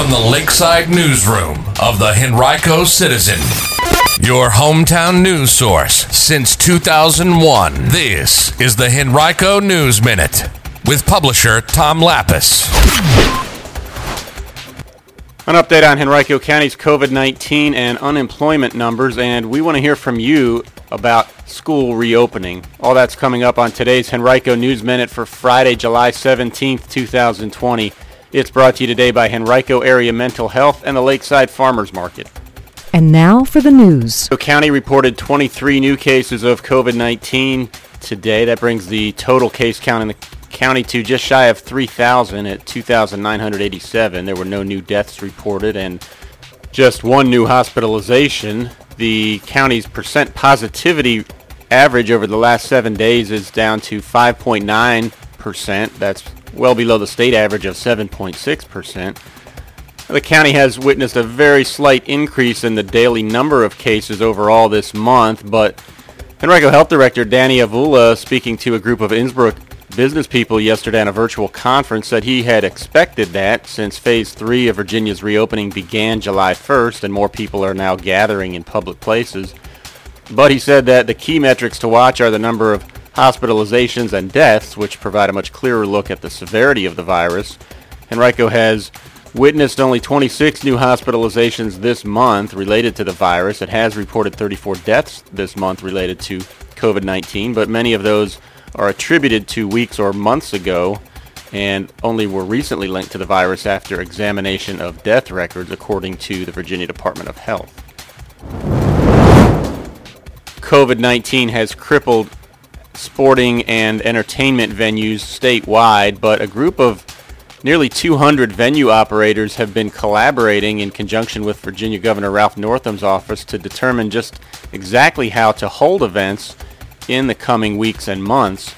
from the Lakeside Newsroom of the Henrico Citizen, your hometown news source since 2001. This is the Henrico News Minute with publisher Tom Lappas. An update on Henrico County's COVID 19 and unemployment numbers, and we want to hear from you about school reopening. All that's coming up on today's Henrico News Minute for Friday, July 17th, 2020. It's brought to you today by Henrico Area Mental Health and the Lakeside Farmers Market. And now for the news. The county reported 23 new cases of COVID 19 today. That brings the total case count in the county to just shy of 3,000 at 2,987. There were no new deaths reported and just one new hospitalization. The county's percent positivity average over the last seven days is down to 5.9%. That's well below the state average of 7.6%. The county has witnessed a very slight increase in the daily number of cases overall this month, but Henrico Health Director Danny Avula, speaking to a group of Innsbrook business people yesterday on a virtual conference, said he had expected that since phase three of Virginia's reopening began July 1st and more people are now gathering in public places. But he said that the key metrics to watch are the number of hospitalizations and deaths, which provide a much clearer look at the severity of the virus. Henrico has witnessed only 26 new hospitalizations this month related to the virus. It has reported 34 deaths this month related to COVID 19, but many of those are attributed to weeks or months ago and only were recently linked to the virus after examination of death records, according to the Virginia Department of Health. COVID 19 has crippled sporting and entertainment venues statewide, but a group of nearly 200 venue operators have been collaborating in conjunction with Virginia Governor Ralph Northam's office to determine just exactly how to hold events in the coming weeks and months.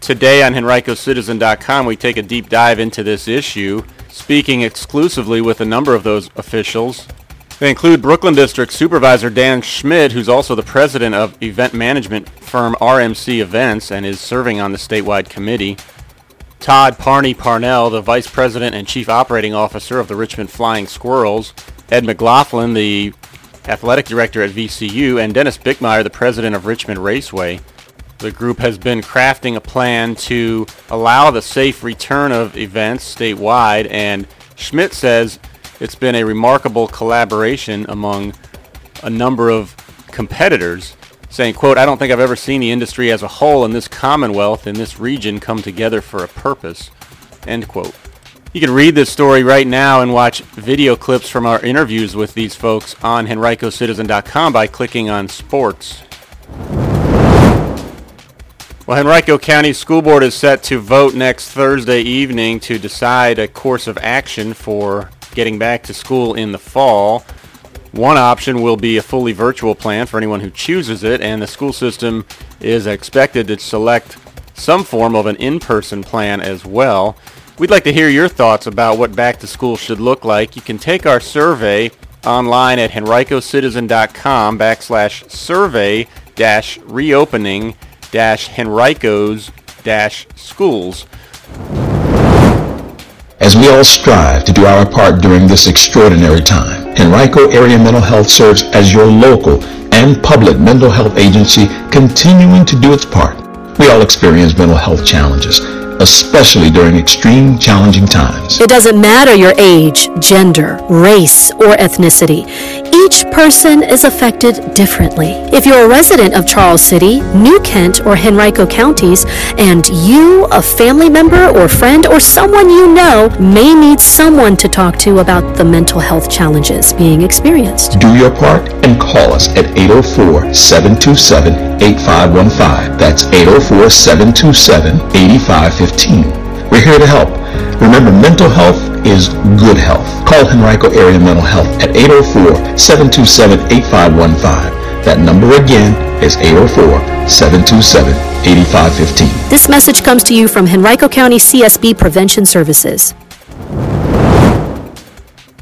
Today on HenricoCitizen.com, we take a deep dive into this issue, speaking exclusively with a number of those officials. They include Brooklyn District Supervisor Dan Schmidt, who's also the president of event management firm RMC Events and is serving on the statewide committee. Todd Parney Parnell, the vice president and chief operating officer of the Richmond Flying Squirrels. Ed McLaughlin, the athletic director at VCU, and Dennis Bickmeier, the president of Richmond Raceway. The group has been crafting a plan to allow the safe return of events statewide, and Schmidt says it's been a remarkable collaboration among a number of competitors, saying, quote, I don't think I've ever seen the industry as a whole in this commonwealth, in this region, come together for a purpose, end quote. You can read this story right now and watch video clips from our interviews with these folks on HenricoCitizen.com by clicking on Sports. Well, Henrico County School Board is set to vote next Thursday evening to decide a course of action for getting back to school in the fall. One option will be a fully virtual plan for anyone who chooses it, and the school system is expected to select some form of an in-person plan as well. We'd like to hear your thoughts about what back to school should look like. You can take our survey online at henricocitizen.com backslash survey dash reopening dash henricos dash schools. As we all strive to do our part during this extraordinary time, Henrico Area Mental Health serves as your local and public mental health agency continuing to do its part. We all experience mental health challenges especially during extreme challenging times. It doesn't matter your age, gender, race, or ethnicity. Each person is affected differently. If you're a resident of Charles City, New Kent, or Henrico counties, and you, a family member or friend, or someone you know may need someone to talk to about the mental health challenges being experienced. Do your part and call us at 804 727 8515. That's 804 727 8515. 15. We're here to help. Remember, mental health is good health. Call Henrico Area Mental Health at 804-727-8515. That number again is 804-727-8515. This message comes to you from Henrico County CSB Prevention Services.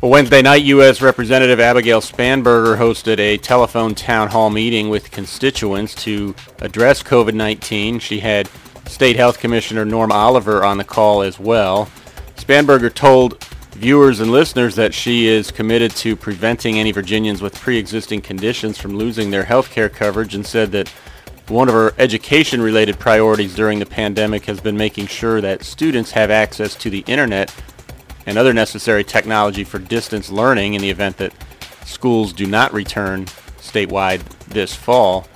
Well, Wednesday night, U.S. Representative Abigail Spanberger hosted a telephone town hall meeting with constituents to address COVID-19. She had State Health Commissioner Norm Oliver on the call as well. Spanberger told viewers and listeners that she is committed to preventing any Virginians with pre-existing conditions from losing their health care coverage and said that one of her education-related priorities during the pandemic has been making sure that students have access to the internet and other necessary technology for distance learning in the event that schools do not return statewide this fall.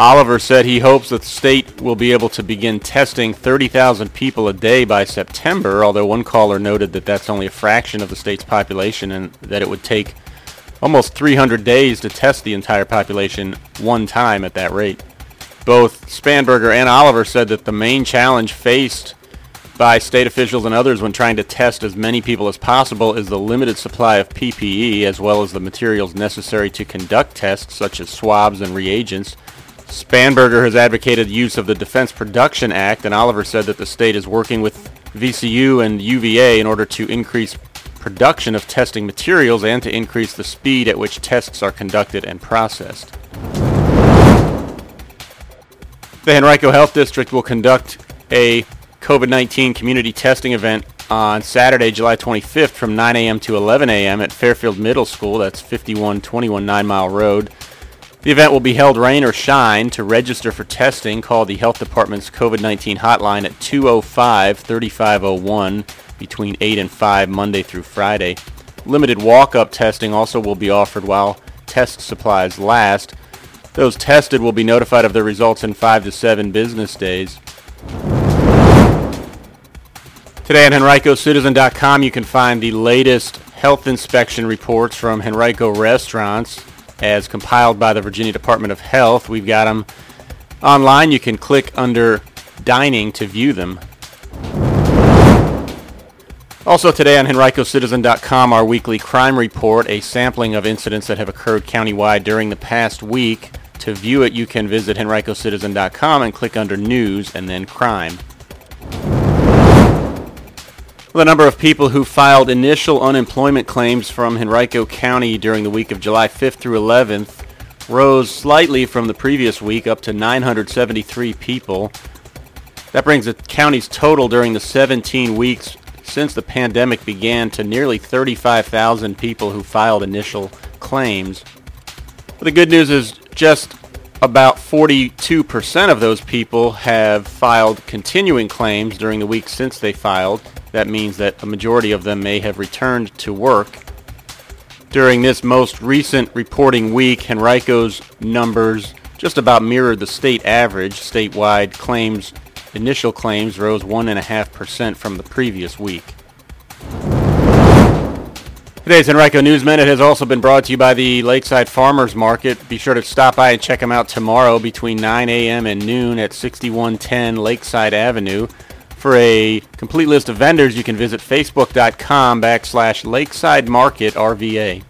Oliver said he hopes that the state will be able to begin testing 30,000 people a day by September, although one caller noted that that's only a fraction of the state's population and that it would take almost 300 days to test the entire population one time at that rate. Both Spanberger and Oliver said that the main challenge faced by state officials and others when trying to test as many people as possible is the limited supply of PPE as well as the materials necessary to conduct tests such as swabs and reagents. Spanberger has advocated use of the Defense Production Act, and Oliver said that the state is working with VCU and UVA in order to increase production of testing materials and to increase the speed at which tests are conducted and processed. The Henrico Health District will conduct a COVID-19 community testing event on Saturday, July 25th from 9 a.m. to 11 a.m. at Fairfield Middle School. That's 5121 Nine Mile Road. The event will be held rain or shine. To register for testing, call the Health Department's COVID-19 hotline at 205-3501 between 8 and 5 Monday through Friday. Limited walk-up testing also will be offered while test supplies last. Those tested will be notified of their results in 5 to 7 business days. Today on HenricoCitizen.com you can find the latest health inspection reports from Henrico restaurants as compiled by the Virginia Department of Health. We've got them online. You can click under dining to view them. Also today on HenricoCitizen.com, our weekly crime report, a sampling of incidents that have occurred countywide during the past week. To view it, you can visit HenricoCitizen.com and click under News and then Crime. The number of people who filed initial unemployment claims from Henrico County during the week of July 5th through 11th rose slightly from the previous week up to 973 people. That brings the county's total during the 17 weeks since the pandemic began to nearly 35,000 people who filed initial claims. But the good news is just about 42% of those people have filed continuing claims during the week since they filed. That means that a majority of them may have returned to work. During this most recent reporting week, Henrico's numbers just about mirrored the state average. Statewide claims, initial claims rose 1.5% from the previous week. Today's Henrico News Minute has also been brought to you by the Lakeside Farmers Market. Be sure to stop by and check them out tomorrow between 9 a.m. and noon at 6110 Lakeside Avenue. For a complete list of vendors, you can visit facebook.com backslash Lakeside Market RVA.